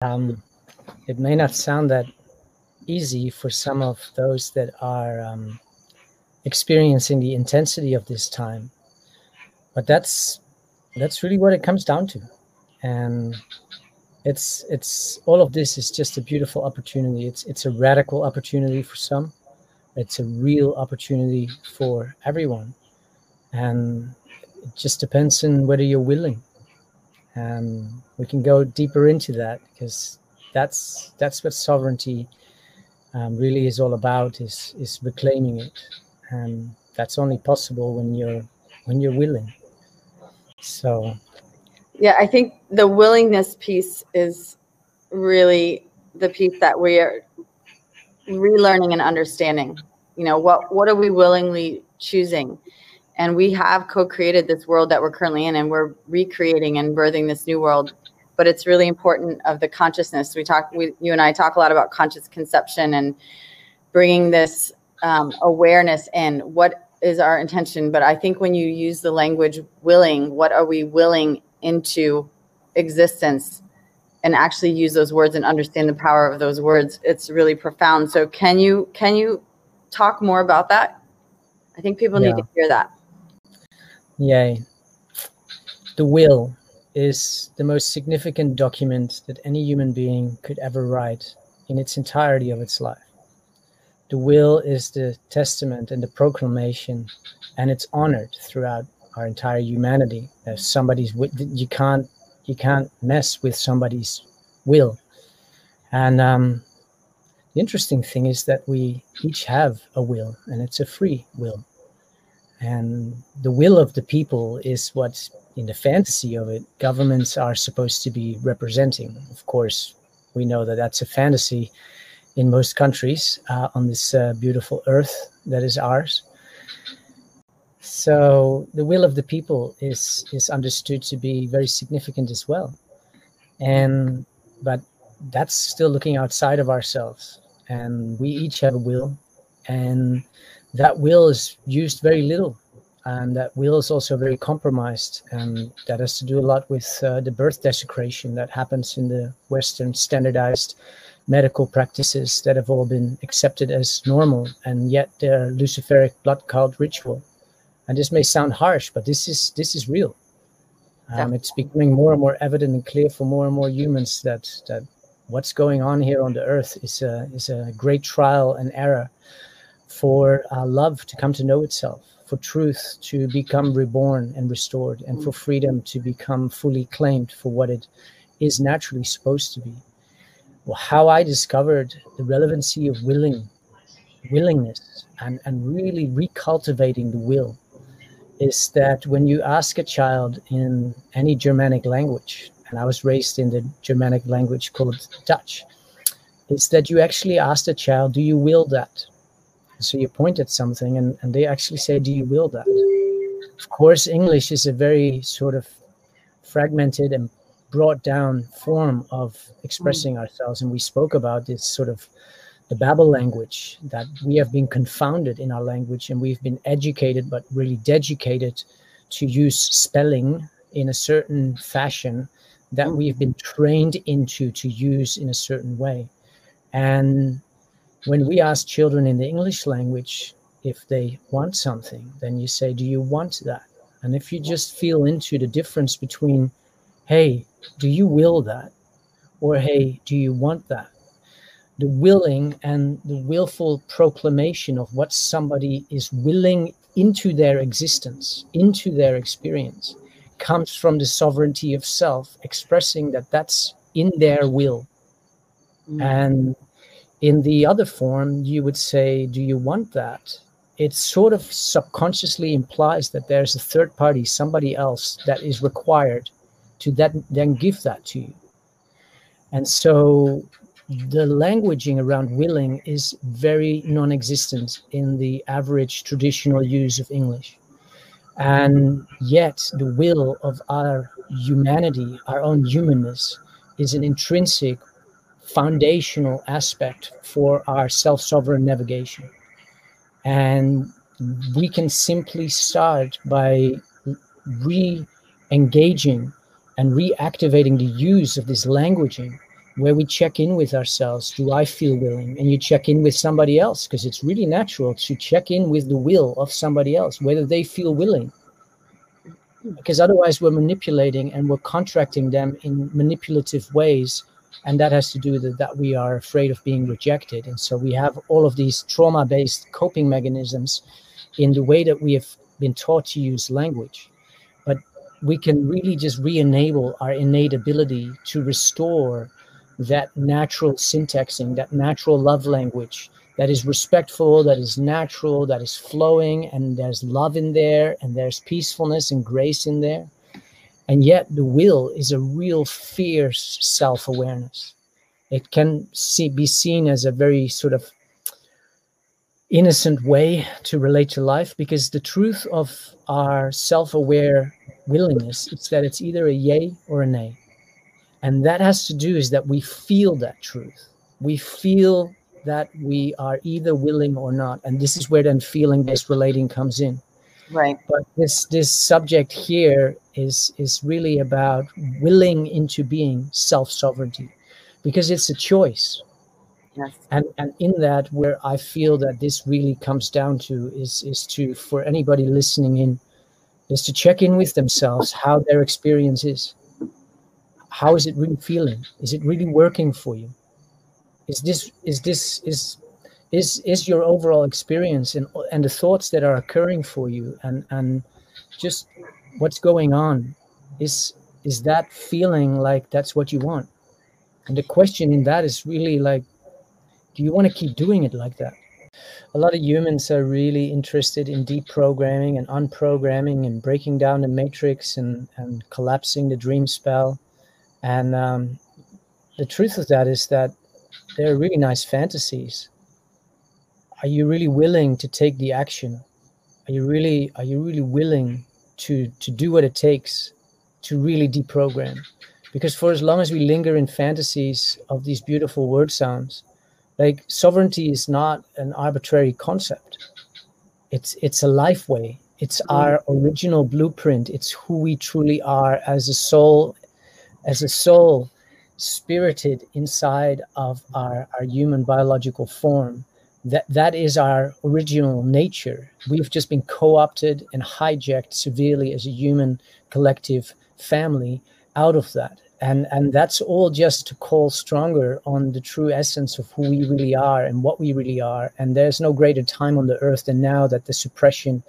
um, it may not sound that easy for some of those that are um, experiencing the intensity of this time, but that's that's really what it comes down to, and it's it's all of this is just a beautiful opportunity. It's it's a radical opportunity for some. It's a real opportunity for everyone, and it just depends on whether you're willing. And we can go deeper into that because that's that's what sovereignty um, really is all about is is reclaiming it, and that's only possible when you're when you're willing. So, yeah, I think the willingness piece is really the piece that we are relearning and understanding. You know, what what are we willingly choosing? And we have co-created this world that we're currently in, and we're recreating and birthing this new world but it's really important of the consciousness. We talk, we, you and I talk a lot about conscious conception and bringing this um, awareness in. What is our intention? But I think when you use the language willing, what are we willing into existence? And actually use those words and understand the power of those words. It's really profound. So can you can you talk more about that? I think people yeah. need to hear that. Yay. The will is the most significant document that any human being could ever write in its entirety of its life. The will is the testament and the proclamation, and it's honored throughout our entire humanity. Somebody's, you can't, you can't mess with somebody's will. And um, the interesting thing is that we each have a will, and it's a free will. And the will of the people is what in the fantasy of it, governments are supposed to be representing. Of course, we know that that's a fantasy in most countries uh, on this uh, beautiful earth that is ours. So the will of the people is is understood to be very significant as well, and but that's still looking outside of ourselves, and we each have a will, and that will is used very little and that will is also very compromised and that has to do a lot with uh, the birth desecration that happens in the western standardized medical practices that have all been accepted as normal and yet they're luciferic blood cult ritual. And this may sound harsh but this is this is real. Um, it's becoming more and more evident and clear for more and more humans that that what's going on here on the earth is a is a great trial and error for uh, love to come to know itself for truth to become reborn and restored, and for freedom to become fully claimed for what it is naturally supposed to be. Well, how I discovered the relevancy of willing, willingness, and, and really recultivating the will is that when you ask a child in any Germanic language, and I was raised in the Germanic language called Dutch, is that you actually ask the child, Do you will that? So you point at something and, and they actually say, Do you will that? Of course, English is a very sort of fragmented and brought down form of expressing mm. ourselves. And we spoke about this sort of the Babel language that we have been confounded in our language and we've been educated, but really dedicated to use spelling in a certain fashion that mm. we've been trained into to use in a certain way. And when we ask children in the English language if they want something, then you say, Do you want that? And if you just feel into the difference between, Hey, do you will that? Or Hey, do you want that? The willing and the willful proclamation of what somebody is willing into their existence, into their experience, comes from the sovereignty of self, expressing that that's in their will. Mm. And in the other form, you would say, Do you want that? It sort of subconsciously implies that there's a third party, somebody else that is required to that, then give that to you. And so the languaging around willing is very non existent in the average traditional use of English. And yet, the will of our humanity, our own humanness, is an intrinsic foundational aspect for our self sovereign navigation. And we can simply start by re engaging and reactivating the use of this languaging where we check in with ourselves. Do i feel willing? And you check in with somebody else because it's really natural to check in with the will of somebody else whether they feel willing. Because otherwise we're manipulating and we're contracting them in manipulative ways and that has to do with that we are afraid of being rejected and so we have all of these trauma based coping mechanisms in the way that we have been taught to use language but we can really just re-enable our innate ability to restore that natural syntaxing that natural love language that is respectful, that is natural, that is flowing, and there's love in there, and there's peacefulness and grace in there. And yet, the will is a real fierce self awareness. It can see, be seen as a very sort of innocent way to relate to life because the truth of our self aware willingness is that it's either a yay or a nay. And that has to do is that we feel that truth. We feel that we are either willing or not and this is where then feeling based relating comes in right. But this this subject here is is really about willing into being self sovereignty because it's a choice. Yes. And and in that where i feel that this really comes down to is is to for anybody listening in is to check in with themselves how their experience is. How is it really feeling? Is it really working for you? Is this is this is is is your overall experience and and the thoughts that are occurring for you and and just what's going on is is that feeling like that's what you want? And the question in that is really like do you want to keep doing it like that? A lot of humans are really interested in deprogramming and unprogramming and breaking down the matrix and and collapsing the dream spell. And um, the truth of that is that they're really nice fantasies are you really willing to take the action? Are you really are you really willing to to do what it takes to really deprogram? Because for as long as we linger in fantasies of these beautiful word sounds like sovereignty is not an arbitrary concept. It's it's a life way. It's mm-hmm. our original blueprint. It's who we truly are as a soul as a soul spirited inside of our, our human biological form that that is our original nature. We've just been co-opted and hijacked severely as a human collective family out of that. And and that's all just to call stronger on the true essence of who we really are and what we really are. And there's no greater time on the earth than now that the suppression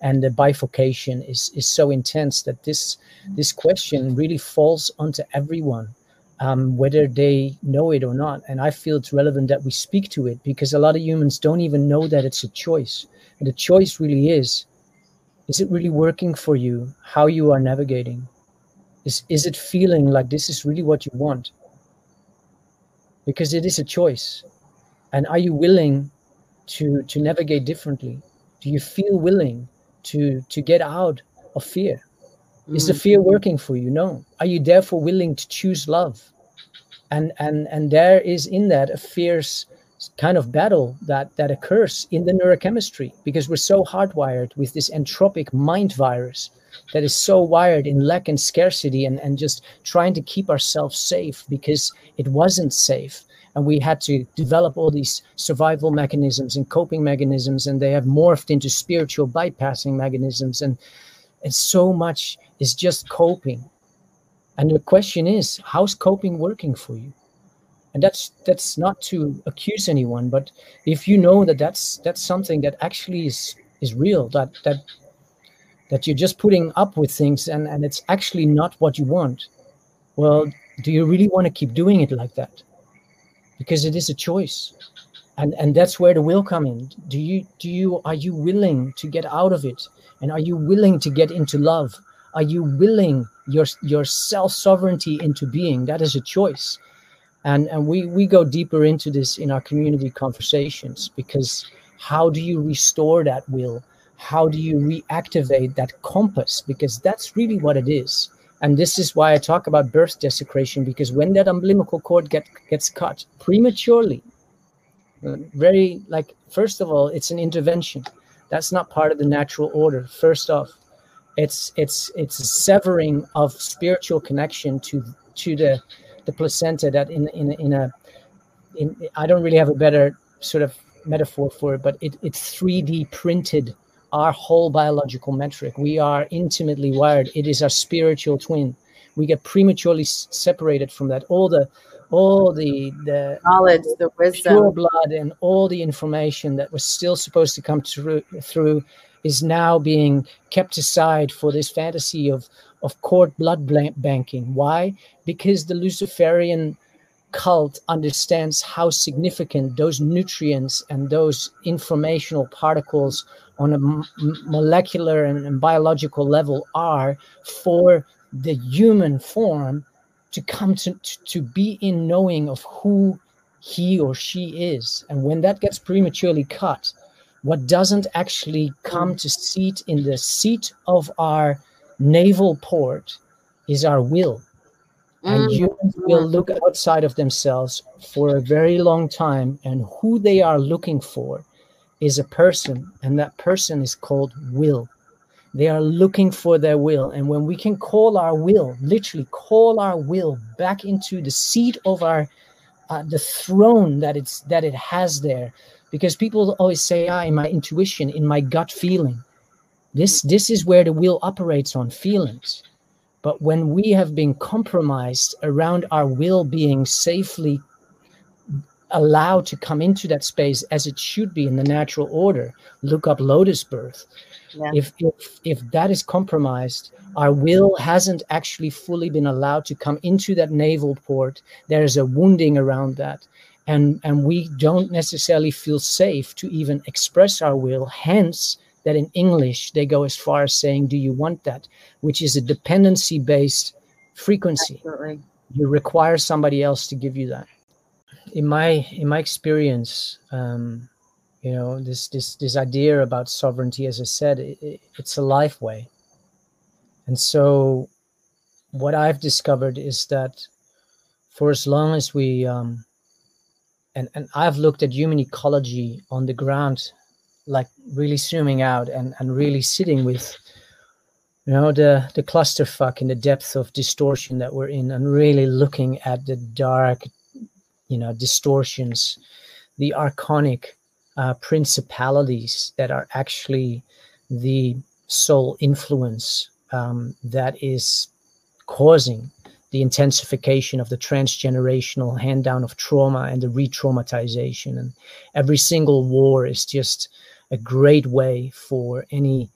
and the bifurcation is is so intense that this this question really falls onto everyone um, whether they know it or not. And I feel it's relevant that we speak to it because a lot of humans don't even know that it's a choice. And the choice really is is it really working for you how you are navigating? Is, is it feeling like this is really what you want? Because it is a choice. And are you willing to, to navigate differently? Do you feel willing to, to get out of fear? Is the mm. fear working for you? No. Are you therefore willing to choose love? And and and there is in that a fierce kind of battle that that occurs in the neurochemistry because we're so hardwired with this entropic mind virus that is so wired in lack and scarcity and, and just trying to keep ourselves safe because it wasn't safe and we had to develop all these survival mechanisms and coping mechanisms and they have morphed into spiritual bypassing mechanisms and and so much is just coping. And the question is, how's coping working for you? And that's that's not to accuse anyone, but if you know that that's that's something that actually is is real, that that that you're just putting up with things and, and it's actually not what you want, well, do you really want to keep doing it like that? Because it is a choice. And and that's where the will come in. Do you do you are you willing to get out of it? And are you willing to get into love? Are you willing your your self sovereignty into being? That is a choice, and and we we go deeper into this in our community conversations because how do you restore that will? How do you reactivate that compass? Because that's really what it is. And this is why I talk about birth desecration because when that umbilical cord get, gets cut prematurely, very like first of all, it's an intervention. That's not part of the natural order. First off, it's it's it's a severing of spiritual connection to to the the placenta that in in in a in I don't really have a better sort of metaphor for it, but it, it's 3D printed our whole biological metric. We are intimately wired. It is our spiritual twin. We get prematurely separated from that. All the all the the knowledge, the wisdom, pure blood, and all the information that was still supposed to come through through is now being kept aside for this fantasy of of cord blood banking. Why? Because the Luciferian cult understands how significant those nutrients and those informational particles on a m- molecular and, and biological level are for the human form to come to, to, be in knowing of who he or she is. And when that gets prematurely cut, what doesn't actually come to seat in the seat of our navel port is our will. And mm. humans will look outside of themselves for a very long time, and who they are looking for is a person, and that person is called will. They are looking for their will. And when we can call our will, literally call our will back into the seat of our uh, the throne that it's that it has there, because people always say, ah, in my intuition, in my gut feeling. This this is where the will operates on feelings. But when we have been compromised around our will being safely allowed to come into that space as it should be in the natural order, look up lotus birth yeah. if, if if that is compromised our will hasn't actually fully been allowed to come into that navel port. There is a wounding around that. And and we don't necessarily feel safe to even express our will. Hence that in english they go as far as saying do you want that? which is a dependency based frequency. Absolutely. you require somebody else to give you that. In my in my experience um, you know this this this idea about sovereignty as i said it, it, it's a life way. And so what i've discovered is that for as long as we um and and i've looked at human ecology on the ground like really zooming out and and really sitting with you know the the clusterfuck in the depth of distortion that we're in and really looking at the dark you know distortions the archonic uh, principalities that are actually the sole influence um, that is causing the intensification of the transgenerational hand down of trauma and the re traumatization. And every single war is just a great way for any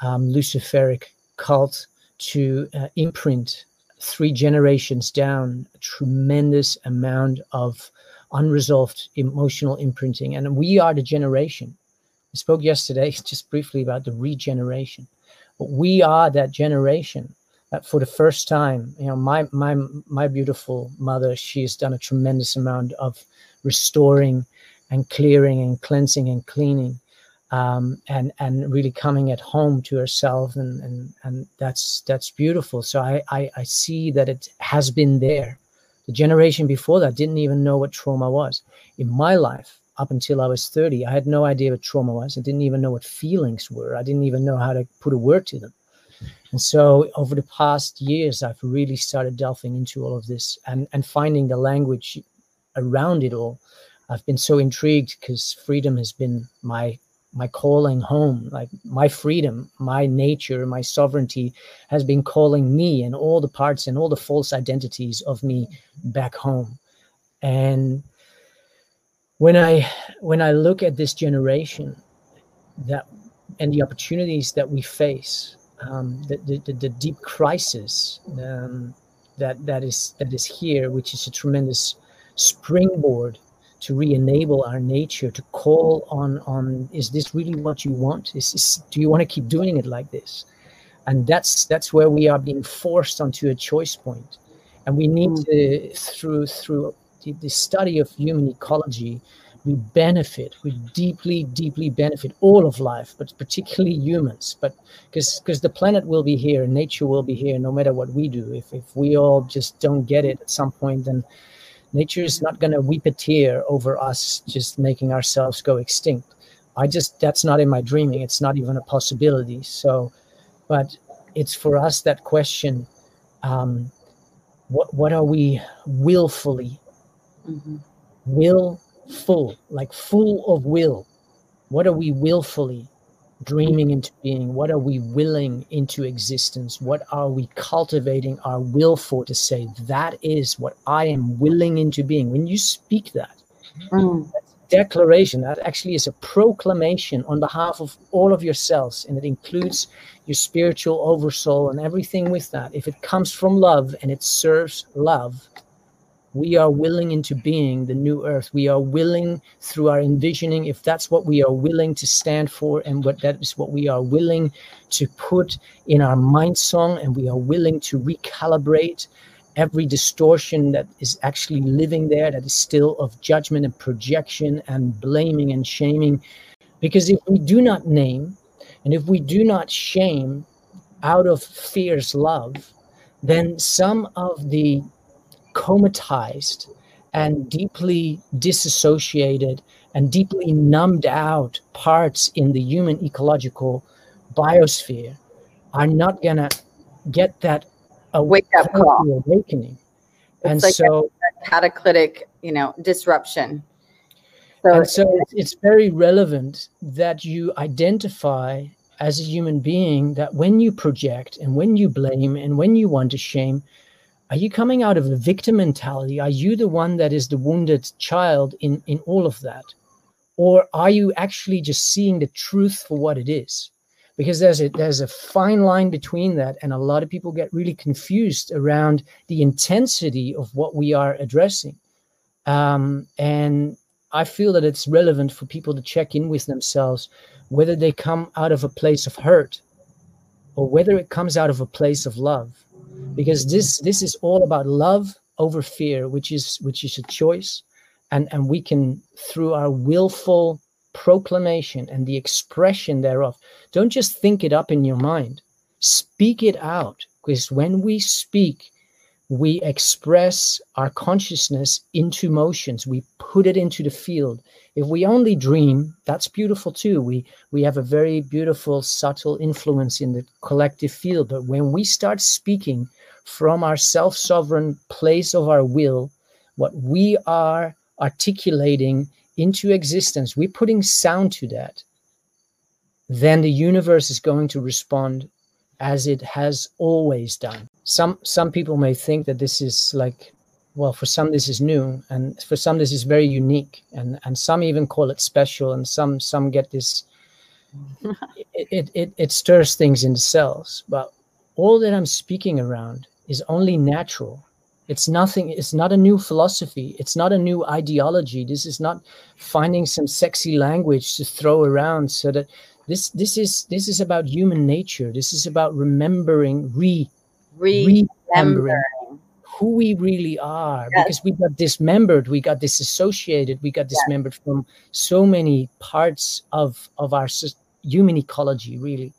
um, Luciferic cult to uh, imprint three generations down a tremendous amount of unresolved emotional imprinting. And we are the generation. I spoke yesterday just briefly about the regeneration. But we are that generation that for the first time, you know, my my my beautiful mother, she has done a tremendous amount of restoring and clearing and cleansing and cleaning. Um, and and really coming at home to herself and and and that's that's beautiful so I, I i see that it has been there the generation before that didn't even know what trauma was. In my life, up until I was 30, I had no idea what trauma was. I didn't even know what feelings were. I didn't even know how to put a word to them. And so over the past years, I've really started delving into all of this and, and finding the language around it all. I've been so intrigued because freedom has been my my calling home like my freedom my nature my sovereignty has been calling me and all the parts and all the false identities of me back home. And when i when i look at this generation that and the opportunities that we face um, the, the, the, deep crisis um, that that is that is here which is a tremendous springboard to re-enable our nature to call on on is this really what you want? Is this, do you want to keep doing it like this? And that's that's where we are being forced onto a choice point. And we need mm. to through through the, the study of human ecology we benefit we deeply deeply benefit all of life but particularly humans. But because because the planet will be here and nature will be here no matter what we do. If, if we all just don't get it at some point then nature is not going to weep a tear over us just making ourselves go extinct. I just that's not in my dreaming. It's not even a possibility. So but it's for us that question um, what what are we willfully mm-hmm. willful like full of will what are we willfully dreaming into being? What are we willing into existence? What are we cultivating our will for to say that is what i am willing into being when you speak that mm. declaration. That actually is a proclamation on behalf of all of yourselves and it includes your spiritual oversoul and everything with that. If it comes from love and it serves love we are willing into being the new earth. We are willing through our envisioning if that's what we are willing to stand for and what that is what we are willing to put in our mind song and we are willing to recalibrate every distortion that is actually living there that is still of judgment and projection and blaming and shaming. Because if we do not name and if we do not shame out of fierce love then some of the comatized and deeply disassociated and deeply numbed out parts in the human ecological biosphere are not going to get that wake up call. awakening. It's and like so a cataclysmic you know disruption. So, and so it's very relevant that you identify as a human being that when you project and when you blame and when you want to shame are you coming out of a victim mentality? Are you the one that is the wounded child in in all of that? Or are you actually just seeing the truth for what it is? Because there's a there's a fine line between that and a lot of people get really confused around the intensity of what we are addressing. Um, and i feel that it's relevant for people to check in with themselves whether they come out of a place of hurt or whether it comes out of a place of love because this this is all about love over fear which is which is a choice. And and we can through our willful proclamation and the expression thereof don't just think it up in your mind. Speak it out. Because when we speak we express our consciousness into motions. We put it into the field. If we only dream that's beautiful too. We we have a very beautiful subtle influence in the collective field. But when we start speaking from our self-sovereign place of our will what we are articulating into existence we're putting sound to that then the universe is going to respond as it has always done. Some some people may think that this is like well for some this is new and for some this is very unique and and some even call it special and some some get this it, it it stirs things in the cells. But all that i'm speaking around is only natural. It's nothing it's not a new philosophy. It's not a new ideology. This is not finding some sexy language to throw around so that this this is this is about human nature this is about remembering re remembering who we really are yes. because we got dismembered we got disassociated we got dismembered yes. from so many parts of of our human ecology really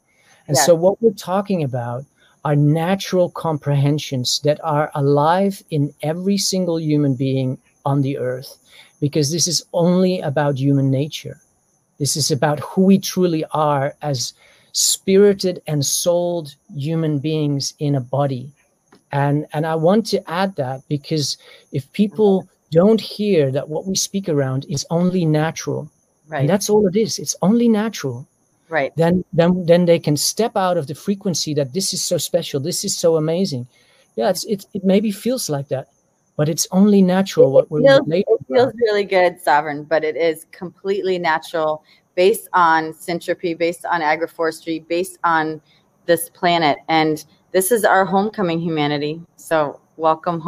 and yes. so what we're talking about are natural comprehensions that are alive in every single human being on the earth because this is only about human nature this is about who we truly are as spirited and souled human beings in a body. And and i want to add that because if people don't hear that what we speak around is only natural right. and that's all it is it's only natural right. then then then they can step out of the frequency that this is so special this is so amazing. Yeah it's, it, it maybe feels like that but it's only natural what we're feels, it feels really good sovereign but it is completely natural based on syntropy based on agroforestry based on this planet and this is our homecoming humanity. So welcome home.